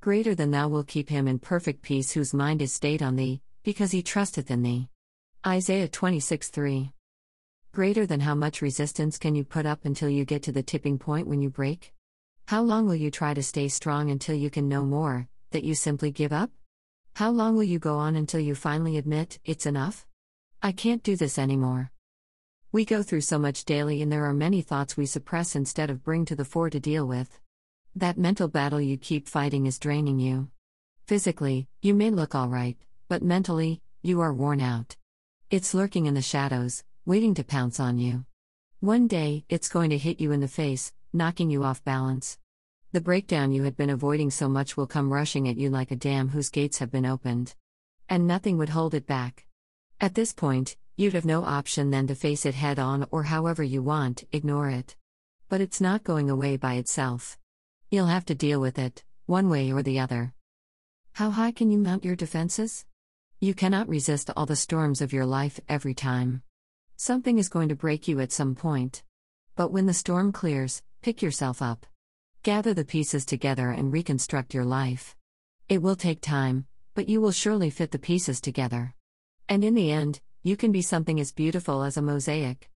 Greater than thou will keep him in perfect peace whose mind is stayed on thee, because he trusteth in thee. Isaiah 26 3. Greater than how much resistance can you put up until you get to the tipping point when you break? How long will you try to stay strong until you can no more, that you simply give up? How long will you go on until you finally admit, it's enough? I can't do this anymore. We go through so much daily, and there are many thoughts we suppress instead of bring to the fore to deal with. That mental battle you keep fighting is draining you. Physically, you may look alright, but mentally, you are worn out. It's lurking in the shadows, waiting to pounce on you. One day, it's going to hit you in the face, knocking you off balance. The breakdown you had been avoiding so much will come rushing at you like a dam whose gates have been opened. And nothing would hold it back. At this point, you'd have no option than to face it head on or however you want, ignore it. But it's not going away by itself. You'll have to deal with it, one way or the other. How high can you mount your defenses? You cannot resist all the storms of your life every time. Something is going to break you at some point. But when the storm clears, pick yourself up. Gather the pieces together and reconstruct your life. It will take time, but you will surely fit the pieces together. And in the end, you can be something as beautiful as a mosaic.